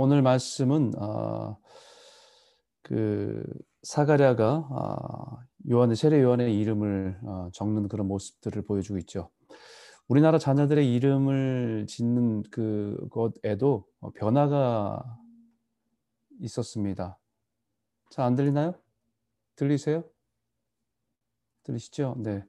오늘 말씀은 아, 그 사가랴가 아, 요한의 세례 요한의 이름을 아, 적는 그런 모습들을 보여주고 있죠. 우리나라 자녀들의 이름을 짓는 그것에도 변화가 있었습니다. 잘 안 들리나요? 들리세요? 들리시죠? 네.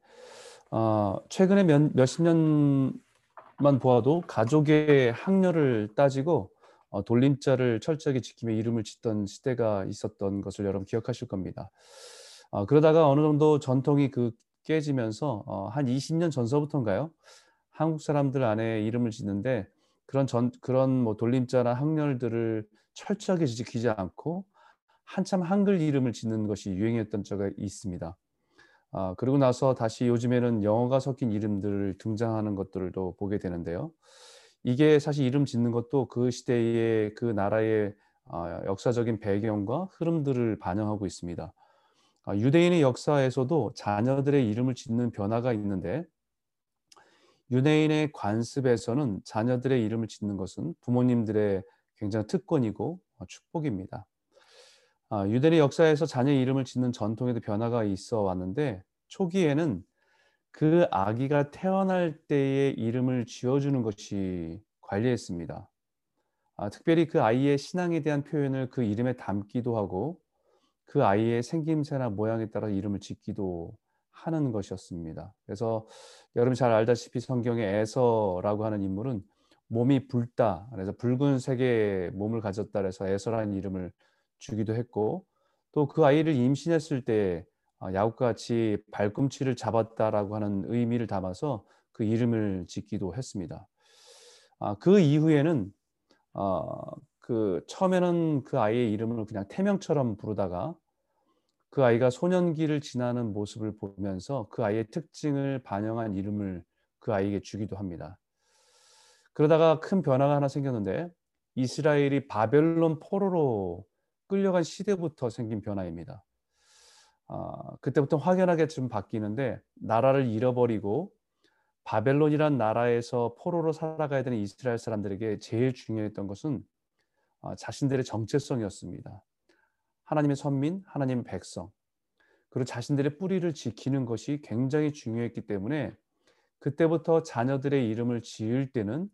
아, 최근에 몇, 몇십 년만 보아도 가족의 학렬을 따지고 어, 돌림자를 철저하게 지키며 이름을 짓던 시대가 있었던 것을 여러분 기억하실 겁니다. 어, 그러다가 어느 정도 전통이 그 깨지면서 어, 한 20년 전서부터인가요? 한국 사람들 안에 이름을 짓는데 그런 전 그런 뭐 돌림자나 학렬들을 철저하게 지키지 않고 한참 한글 이름을 짓는 것이 유행했던 적이 있습니다. 아, 그리고 나서 다시 요즘에는 영어가 섞인 이름들을 등장하는 것들도 보게 되는데요. 이게 사실 이름 짓는 것도 그 시대의 그 나라의 아, 역사적인 배경과 흐름들을 반영하고 있습니다. 아, 유대인의 역사에서도 자녀들의 이름을 짓는 변화가 있는데 유대인의 관습에서는 자녀들의 이름을 짓는 것은 부모님들의 굉장히 특권이고 어, 축복입니다. 아, 유대인의 역사에서 자녀 이름을 짓는 전통에도 변화가 있어 왔는데 초기에는 그 아기가 태어날 때의 이름을 지어주는 것이 관리했습니다. 아, 특별히 그 아이의 신앙에 대한 표현을 그 이름에 담기도 하고 그 아이의 생김새나 모양에 따라 이름을 짓기도 하는 것이었습니다. 그래서 여러분 잘 알다시피 성경에 에서라고 하는 인물은 몸이 붉다. 그래서 붉은색의 몸을 가졌다 그래서 에서라는 이름을 주기도 했고 또 그 아이를 임신했을 때 아, 야곱같이 발꿈치를 잡았다라고 하는 의미를 담아서 그 이름을 짓기도 했습니다. 아, 그 이후에는 어, 그 처음에는 그 아이의 이름을 그냥 태명처럼 부르다가 그 아이가 소년기를 지나는 모습을 보면서 그 아이의 특징을 반영한 이름을 그 아이에게 주기도 합니다. 그러다가 큰 변화가 하나 생겼는데 이스라엘이 바벨론 포로로 끌려간 시대부터 생긴 변화입니다. 어, 그때부터 확연하게 좀 바뀌는데 나라를 잃어버리고 바벨론이란 나라에서 포로로 살아가야 되는 이스라엘 사람들에게 제일 중요했던 것은 어, 자신들의 정체성이었습니다. 하나님의 선민, 하나님의 백성, 그리고 자신들의 뿌리를 지키는 것이 굉장히 중요했기 때문에 그때부터 자녀들의 이름을 지을 때는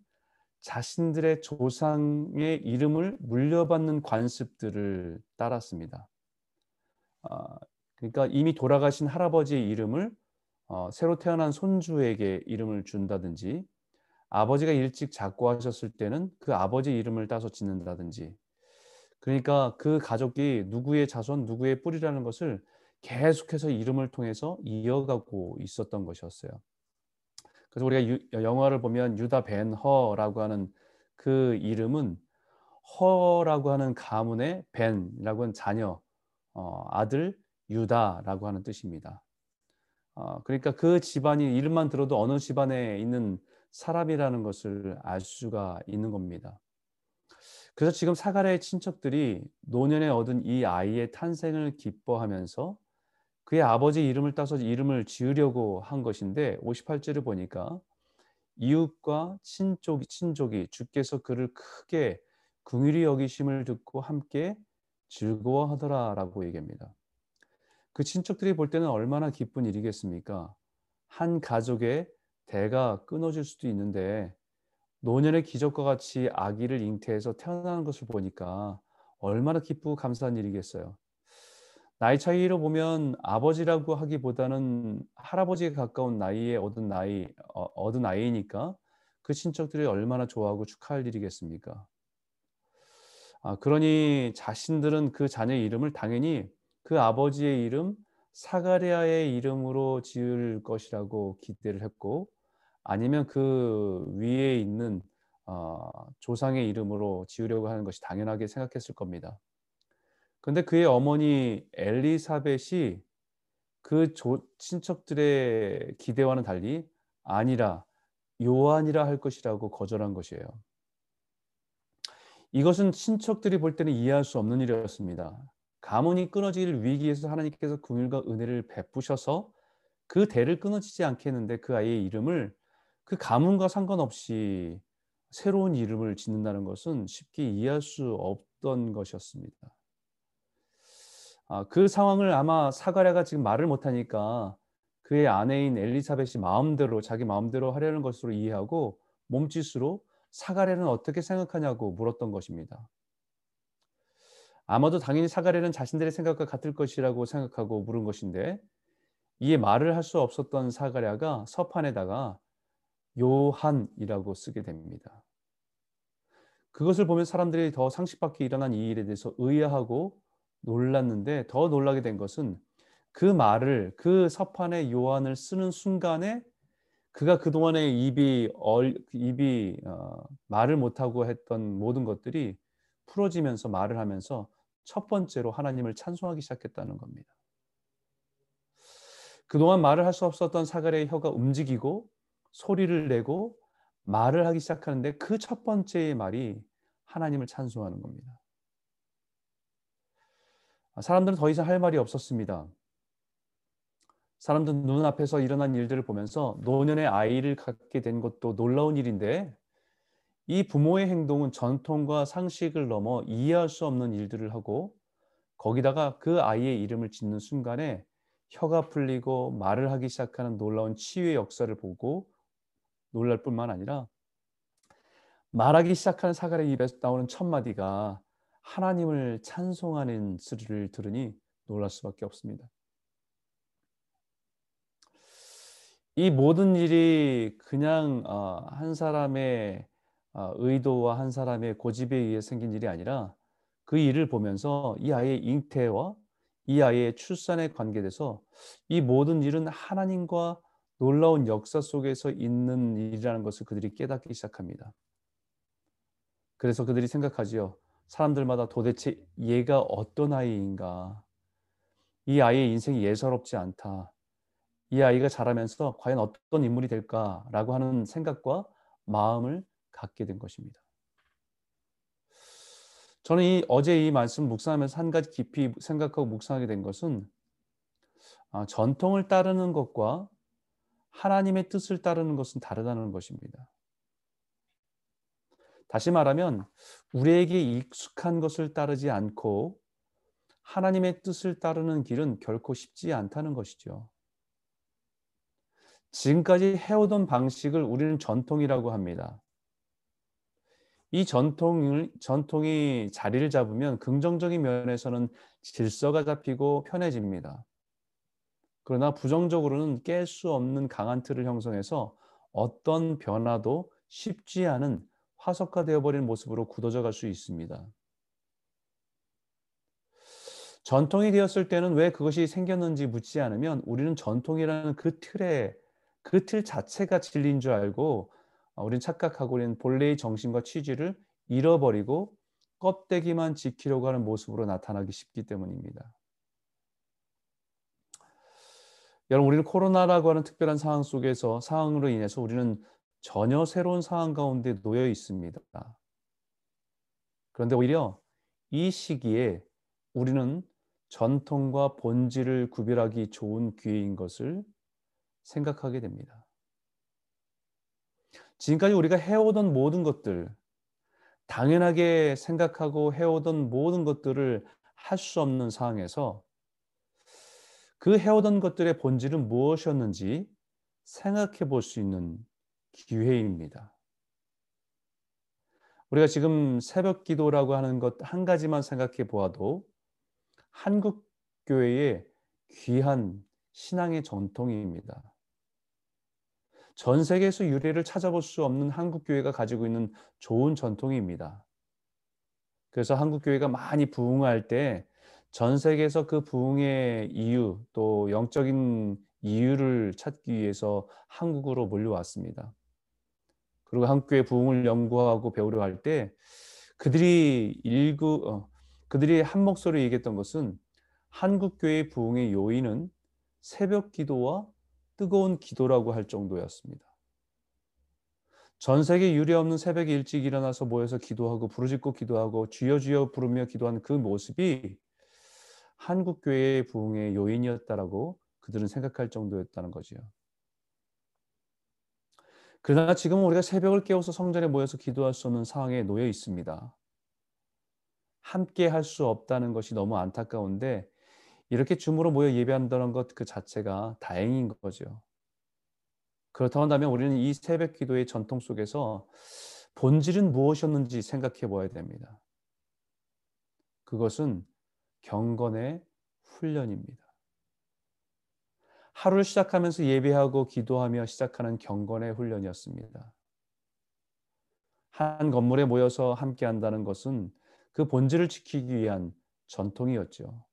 자신들의 조상의 이름을 물려받는 관습들을 따랐습니다. 어, 그러니까 이미 돌아가신 할아버지의 이름을 어, 새로 태어난 손주에게 이름을 준다든지 아버지가 일찍 작고하셨을 때는 그 아버지 이름을 따서 짓는다든지 그러니까 그 가족이 누구의 자손 누구의 뿌리라는 것을 계속해서 이름을 통해서 이어가고 있었던 것이었어요. 그래서 우리가 유, 영화를 보면 유다 벤 허라고 하는 그 이름은 허라고 하는 가문의 벤이라고 하는 자녀 어, 아들 유다라고 하는 뜻입니다. 어, 그러니까 그 집안이 이름만 들어도 어느 집안에 있는 사람이라는 것을 알 수가 있는 겁니다. 그래서 지금 사가랴의 친척들이 노년에 얻은 이 아이의 탄생을 기뻐하면서 그의 아버지 이름을 따서 이름을 지으려고 한 것인데 58절을 보니까 이웃과 친족이 친족이 주께서 그를 크게 긍휼히 여기심을 듣고 함께 즐거워하더라라고 얘기합니다. 그 친척들이 볼 때는 얼마나 기쁜 일이겠습니까? 한 가족의 대가 끊어질 수도 있는데 노년의 기적과 같이 아기를 잉태해서 태어나는 것을 보니까 얼마나 기쁘고 감사한 일이겠어요. 나이 차이로 보면 아버지라고 하기보다는 할아버지에 가까운 나이에 얻은 나이 어, 얻은 아이니까 그 친척들이 얼마나 좋아하고 축하할 일이겠습니까? 아, 그러니 자신들은 그 자녀의 이름을 당연히 그 아버지의 이름 사가랴의 이름으로 지을 것이라고 기대를 했고 아니면 그 위에 있는 어, 조상의 이름으로 지으려고 하는 것이 당연하게 생각했을 겁니다. 근데 그의 어머니 엘리사벳이 그 조, 친척들의 기대와는 달리 아니라 요한이라 할 것이라고 거절한 것이에요. 이것은 친척들이 볼 때는 이해할 수 없는 일이었습니다. 가문이 끊어질 위기에서 하나님께서 긍휼과 은혜를 베푸셔서 그 대를 끊어지지 않게 했는데 그 아이의 이름을 그 가문과 상관없이 새로운 이름을 짓는다는 것은 쉽게 이해할 수 없던 것이었습니다. 아, 그 상황을 아마 사가랴가 지금 말을 못하니까 그의 아내인 엘리사벳이 마음대로 자기 마음대로 하려는 것으로 이해하고 몸짓으로 사가랴는 어떻게 생각하냐고 물었던 것입니다. 아마도 당연히 사가랴는 자신들의 생각과 같을 것이라고 생각하고 물은 것인데 이에 말을 할 수 없었던 사가랴가 서판에다가 요한이라고 쓰게 됩니다. 그것을 보면 사람들이 더 상식 밖에 일어난 이 일에 대해서 의아하고 놀랐는데 더 놀라게 된 것은 그 말을 그 서판에 요한을 쓰는 순간에 그가 그동안에 입이 얼, 입이 어, 말을 못하고 했던 모든 것들이 풀어지면서 말을 하면서 첫 번째로 하나님을 찬송하기 시작했다는 겁니다. 그동안 말을 할 수 없었던 사가랴의 혀가 움직이고 소리를 내고 말을 하기 시작하는데 그 첫 번째의 말이 하나님을 찬송하는 겁니다. 사람들은 더 이상 할 말이 없었습니다. 사람들은 눈앞에서 일어난 일들을 보면서 노년의 아이를 갖게 된 것도 놀라운 일인데 이 부모의 행동은 전통과 상식을 넘어 이해할 수 없는 일들을 하고 거기다가 그 아이의 이름을 짓는 순간에 혀가 풀리고 말을 하기 시작하는 놀라운 치유의 역사를 보고 놀랄 뿐만 아니라 말하기 시작하는 사가의 입에서 나오는 첫 마디가 하나님을 찬송하는 소리를 들으니 놀랄 수밖에 없습니다. 이 모든 일이 그냥 어, 한 사람의 어, 의도와 한 사람의 고집에 의해 생긴 일이 아니라 그 일을 보면서 이 아이의 잉태와 이 아이의 출산에 관계돼서 이 모든 일은 하나님과 놀라운 역사 속에서 있는 일이라는 것을 그들이 깨닫기 시작합니다. 그래서 그들이 생각하지요. 사람들마다 도대체 얘가 어떤 아이인가? 이 아이의 인생이 예사롭지 않다. 이 아이가 자라면서 과연 어떤 인물이 될까라고 하는 생각과 마음을 갖게 된 것입니다. 저는 이 어제 이 말씀 묵상하면서 한 가지 깊이 생각하고 묵상하게 된 것은 아, 전통을 따르는 것과 하나님의 뜻을 따르는 것은 다르다는 것입니다. 다시 말하면 우리에게 익숙한 것을 따르지 않고 하나님의 뜻을 따르는 길은 결코 쉽지 않다는 것이죠. 지금까지 해오던 방식을 우리는 전통이라고 합니다. 이 전통을, 전통이 자리를 잡으면 긍정적인 면에서는 질서가 잡히고 편해집니다. 그러나 부정적으로는 깰 수 없는 강한 틀을 형성해서 어떤 변화도 쉽지 않은 화석화 되어 버린 모습으로 굳어져 갈 수 있습니다. 전통이 되었을 때는 왜 그것이 생겼는지 묻지 않으면 우리는 전통이라는 그 틀에 그 틀 자체가 진리인 줄 알고 우리는 착각하고 우리는 본래의 정신과 취지를 잃어버리고 껍데기만 지키려고 하는 모습으로 나타나기 쉽기 때문입니다. 여러분 우리는 코로나라고 하는 특별한 상황 속에서 상황으로 인해서 우리는 전혀 새로운 상황 가운데 놓여 있습니다. 그런데 오히려 이 시기에 우리는 전통과 본질을 구별하기 좋은 기회인 것을 생각하게 됩니다. 지금까지 우리가 해오던 모든 것들, 당연하게 생각하고 해오던 모든 것들을 할 수 없는 상황에서 그 해오던 것들의 본질은 무엇이었는지 생각해 볼 수 있는 기회입니다. 우리가 지금 새벽 기도라고 하는 것 한 가지만 생각해 보아도 한국 교회의 귀한 신앙의 전통입니다. 전 세계에서 유래를 찾아볼 수 없는 한국 교회가 가지고 있는 좋은 전통입니다. 그래서 한국 교회가 많이 부흥할 때 전 세계에서 그 부흥의 이유 또 영적인 이유를 찾기 위해서 한국으로 몰려왔습니다. 그리고 한국 교회 부흥을 연구하고 배우려 할 때 그들이 일구 어, 그들이 한 목소리 얘기했던 것은 한국 교회 부흥의 요인은 새벽 기도와 뜨거운 기도라고 할 정도였습니다. 전 세계 유례 없는 새벽에 일찍 일어나서 모여서 기도하고 부르짖고 기도하고 주여 주여 부르며 기도하는 그 모습이 한국 교회의 부흥의 요인이었다라고 그들은 생각할 정도였다는 거지요. 그러나 지금은 우리가 새벽을 깨워서 성전에 모여서 기도할 수 없는 상황에 놓여 있습니다. 함께 할 수 없다는 것이 너무 안타까운데 이렇게 줌으로 모여 예배한다는 것 그 자체가 다행인 거죠. 그렇다고 한다면 우리는 이 새벽 기도의 전통 속에서 본질은 무엇이었는지 생각해 봐야 됩니다. 그것은 경건의 훈련입니다. 하루를 시작하면서 예배하고 기도하며 시작하는 경건의 훈련이었습니다. 한 건물에 모여서 함께 한다는 것은 그 본질을 지키기 위한 전통이었죠.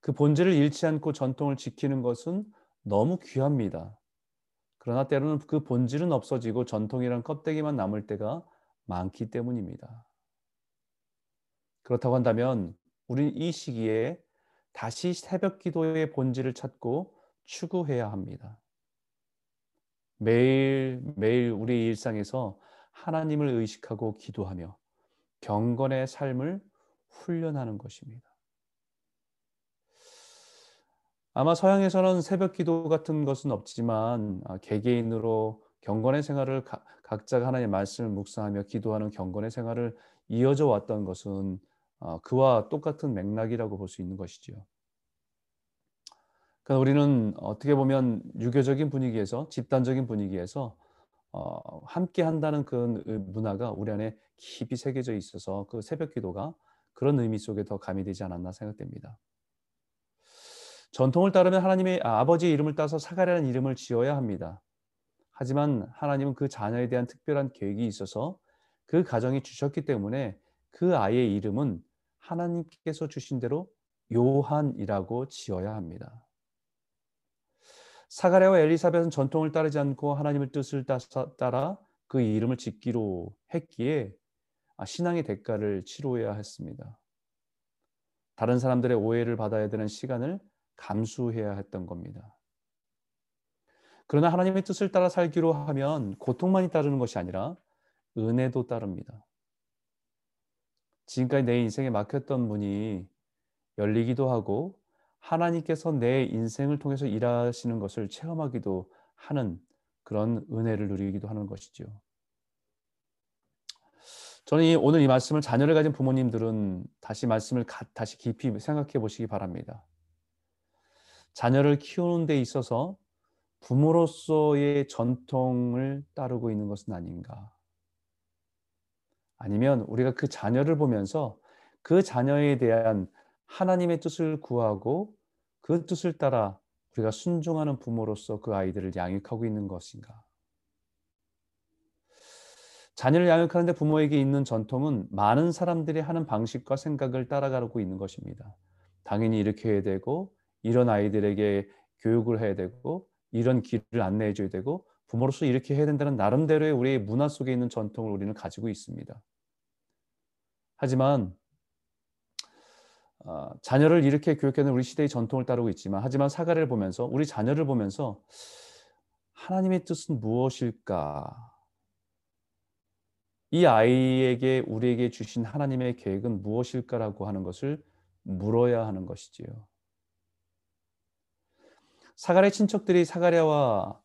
그 본질을 잃지 않고 전통을 지키는 것은 너무 귀합니다. 그러나 때로는 그 본질은 없어지고 전통이란 껍데기만 남을 때가 많기 때문입니다. 그렇다고 한다면 우리는 이 시기에 다시 새벽 기도의 본질을 찾고 추구해야 합니다. 매일 매일 우리 일상에서 하나님을 의식하고 기도하며 경건의 삶을 훈련하는 것입니다. 아마 서양에서는 새벽 기도 같은 것은 없지만 아, 개개인으로 경건의 생활을 가, 각자가 하나님의 말씀을 묵상하며 기도하는 경건의 생활을 이어져 왔던 것은 어, 그와 똑같은 맥락이라고 볼 수 있는 것이지요. 그러니까 우리는 어떻게 보면 유교적인 분위기에서 집단적인 분위기에서 어, 함께 한다는 그 문화가 우리 안에 깊이 새겨져 있어서 그 새벽 기도가 그런 의미 속에 더 가미되지 않았나 생각됩니다. 전통을 따르면 하나님의 아, 아버지의 이름을 따서 사가랴는 이름을 지어야 합니다. 하지만 하나님은 그 자녀에 대한 특별한 계획이 있어서 그 가정이 주셨기 때문에 그 아이의 이름은 하나님께서 주신 대로 요한이라고 지어야 합니다. 사가랴와 엘리사벳은 전통을 따르지 않고 하나님의 뜻을 따라 그 이름을 짓기로 했기에 아, 신앙의 대가를 치러야 했습니다. 다른 사람들의 오해를 받아야 되는 시간을 감수해야 했던 겁니다. 그러나 하나님의 뜻을 따라 살기로 하면 고통만이 따르는 것이 아니라 은혜도 따릅니다. 지금까지 내 인생에 막혔던 문이 열리기도 하고 하나님께서 내 인생을 통해서 일하시는 것을 체험하기도 하는 그런 은혜를 누리기도 하는 것이죠. 저는 오늘 이 말씀을 자녀를 가진 부모님들은 다시 말씀을 다시 깊이 생각해 보시기 바랍니다. 자녀를 키우는 데 있어서 부모로서의 전통을 따르고 있는 것은 아닌가. 아니면 우리가 그 자녀를 보면서 그 자녀에 대한 하나님의 뜻을 구하고 그 뜻을 따라 우리가 순종하는 부모로서 그 아이들을 양육하고 있는 것인가? 자녀를 양육하는데 부모에게 있는 전통은 많은 사람들이 하는 방식과 생각을 따라가고 있는 것입니다. 당연히 이렇게 해야 되고 이런 아이들에게 교육을 해야 되고 이런 길을 안내해 줘야 되고 부모로서 이렇게 해야 된다는 나름대로의 우리의 문화 속에 있는 전통을 우리는 가지고 있습니다. 하지만 어, 자녀를 이렇게 교육하는 우리 시대의 전통을 따르고 있지만 하지만 사가를 보면서 우리 자녀를 보면서 하나님의 뜻은 무엇일까? 이 아이에게 우리에게 주신 하나님의 계획은 무엇일까라고 하는 것을 물어야 하는 것이지요. 사가랴 친척들이 사가랴와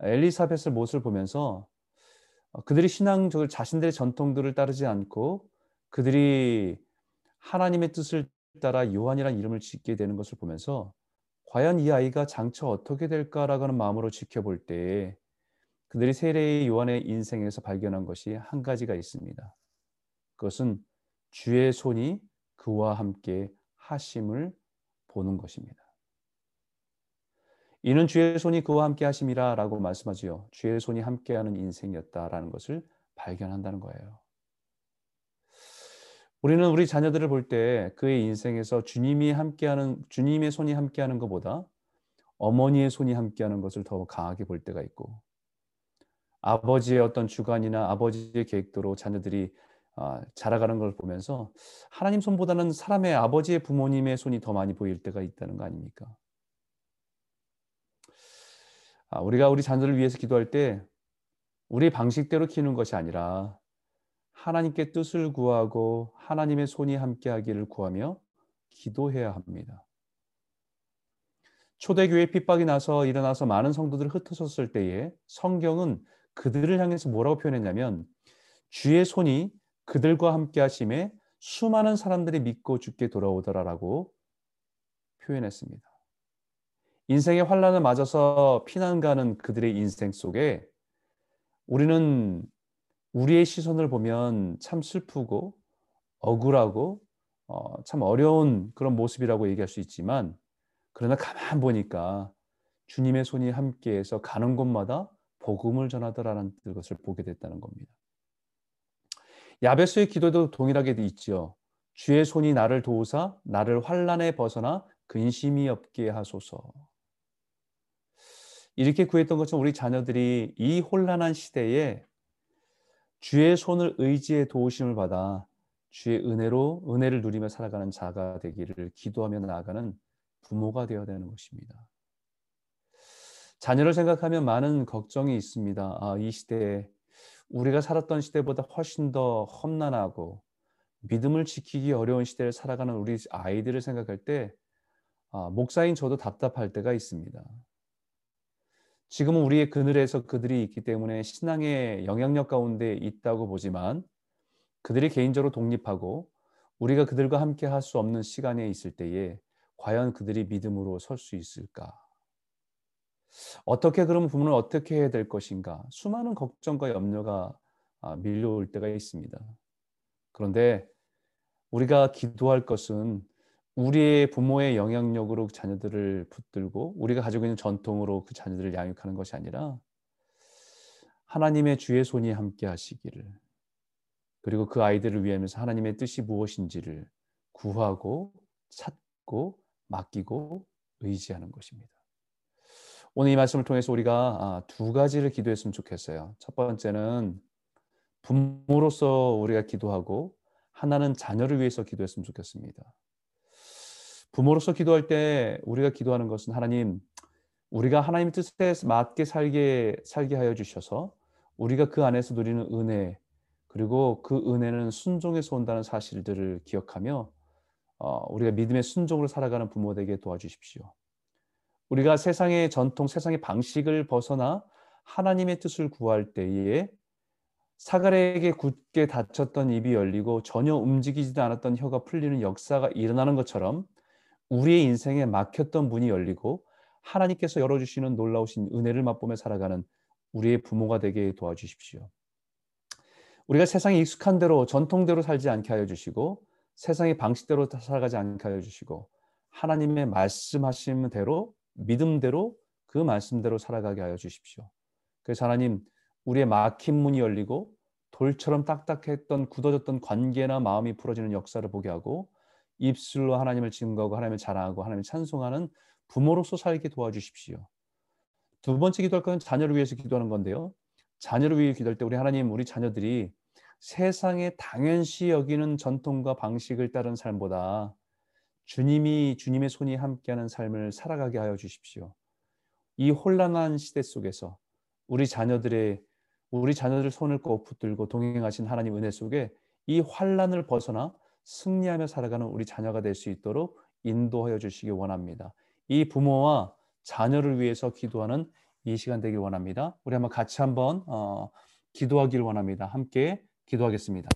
엘리사벳의 모습을 보면서 그들이 신앙적으로 자신들의 전통들을 따르지 않고 그들이 하나님의 뜻을 따라 요한이라는 이름을 짓게 되는 것을 보면서 과연 이 아이가 장차 어떻게 될까라고 하는 마음으로 지켜볼 때 그들이 세례의 요한의 인생에서 발견한 것이 한 가지가 있습니다. 그것은 주의 손이 그와 함께 하심을 보는 것입니다. 이는 주의 손이 그와 함께 하심이라라고 말씀하지요. 주의 손이 함께하는 인생이었다라는 것을 발견한다는 거예요. 우리는 우리 자녀들을 볼 때 그의 인생에서 주님이 함께하는 주님의 손이 함께하는 것보다 어머니의 손이 함께하는 것을 더 강하게 볼 때가 있고 아버지의 어떤 주관이나 아버지의 계획대로 자녀들이 아, 자라가는 걸 보면서 하나님 손보다는 사람의 아버지의 부모님의 손이 더 많이 보일 때가 있다는 거 아닙니까? 아, 우리가 우리 자녀를 위해서 기도할 때 우리 방식대로 키우는 것이 아니라 하나님께 뜻을 구하고 하나님의 손이 함께하기를 구하며 기도해야 합니다. 초대교회 핍박이 나서 일어나서 많은 성도들이 흩어졌을 때에 성경은 그들을 향해서 뭐라고 표현했냐면 주의 손이 그들과 함께 하심에 수많은 사람들이 믿고 죽게 돌아오더라라고 표현했습니다. 인생의 환란을 맞아서 피난 가는 그들의 인생 속에 우리는 우리의 시선을 보면 참 슬프고 억울하고 어, 참 어려운 그런 모습이라고 얘기할 수 있지만 그러나 가만 보니까 주님의 손이 함께해서 가는 곳마다 복음을 전하더라는 것을 보게 됐다는 겁니다. 야베스의 기도도 동일하게 있지요. 주의 손이 나를 도우사 나를 환란에 벗어나 근심이 없게 하소서. 이렇게 구했던 것처럼 우리 자녀들이 이 혼란한 시대에 주의 손을 의지해 도우심을 받아 주의 은혜로 은혜를 누리며 살아가는 자가 되기를 기도하며 나아가는 부모가 되어야 되는 것입니다. 자녀를 생각하면 많은 걱정이 있습니다. 아, 이 시대에 우리가 살았던 시대보다 훨씬 더 험난하고 믿음을 지키기 어려운 시대를 살아가는 우리 아이들을 생각할 때 아, 목사인 저도 답답할 때가 있습니다. 지금은 우리의 그늘에서 그들이 있기 때문에 신앙의 영향력 가운데 있다고 보지만 그들이 개인적으로 독립하고 우리가 그들과 함께 할 수 없는 시간에 있을 때에 과연 그들이 믿음으로 설 수 있을까? 어떻게 그러면 부모는 어떻게 해야 될 것인가? 수많은 걱정과 염려가 아, 밀려올 때가 있습니다. 그런데 우리가 기도할 것은 우리의 부모의 영향력으로 자녀들을 붙들고 우리가 가지고 있는 전통으로 그 자녀들을 양육하는 것이 아니라 하나님의 주의 손이 함께 하시기를 그리고 그 아이들을 위하면서 하나님의 뜻이 무엇인지를 구하고 찾고 맡기고 의지하는 것입니다. 오늘 이 말씀을 통해서 우리가 아, 두 가지를 기도했으면 좋겠어요. 첫 번째는 부모로서 우리가 기도하고 하나는 자녀를 위해서 기도했으면 좋겠습니다. 부모로서 기도할 때 우리가 기도하는 것은 하나님, 우리가 하나님 뜻에 맞게 살게 살게 하여 주셔서 우리가 그 안에서 누리는 은혜 그리고 그 은혜는 순종에서 온다는 사실들을 기억하며 어, 우리가 믿음의 순종으로 살아가는 부모 되게 도와주십시오. 우리가 세상의 전통, 세상의 방식을 벗어나 하나님의 뜻을 구할 때에 사가에게 굳게 닫혔던 입이 열리고 전혀 움직이지도 않았던 혀가 풀리는 역사가 일어나는 것처럼 우리의 인생에 막혔던 문이 열리고 하나님께서 열어주시는 놀라우신 은혜를 맛보며 살아가는 우리의 부모가 되게 도와주십시오. 우리가 세상에 익숙한 대로 전통대로 살지 않게 하여 주시고 세상의 방식대로 살아가지 않게 하여 주시고 하나님의 말씀하신 대로 믿음대로 그 말씀대로 살아가게 하여 주십시오. 그래서 하나님 우리의 막힌 문이 열리고 돌처럼 딱딱했던 굳어졌던 관계나 마음이 풀어지는 역사를 보게 하고 입술로 하나님을 증거하고 하나님을 자랑하고 하나님을 찬송하는 부모로서 살게 도와주십시오. 두 번째 기도할 건 자녀를 위해서 기도하는 건데요. 자녀를 위해 기도할 때 우리 하나님 우리 자녀들이 세상에 당연시 여기는 전통과 방식을 따른 삶보다 주님이 주님의 손이 함께하는 삶을 살아가게 하여 주십시오. 이 혼란한 시대 속에서 우리 자녀들의 우리 자녀들 손을 꼭 붙들고 동행하신 하나님 은혜 속에 이 환란을 벗어나 승리하며 살아가는 우리 자녀가 될 수 있도록 인도하여 주시기 원합니다. 이 부모와 자녀를 위해서 기도하는 이 시간 되길 원합니다. 우리 한번 같이 한번 어, 기도하길 원합니다. 함께 기도하겠습니다.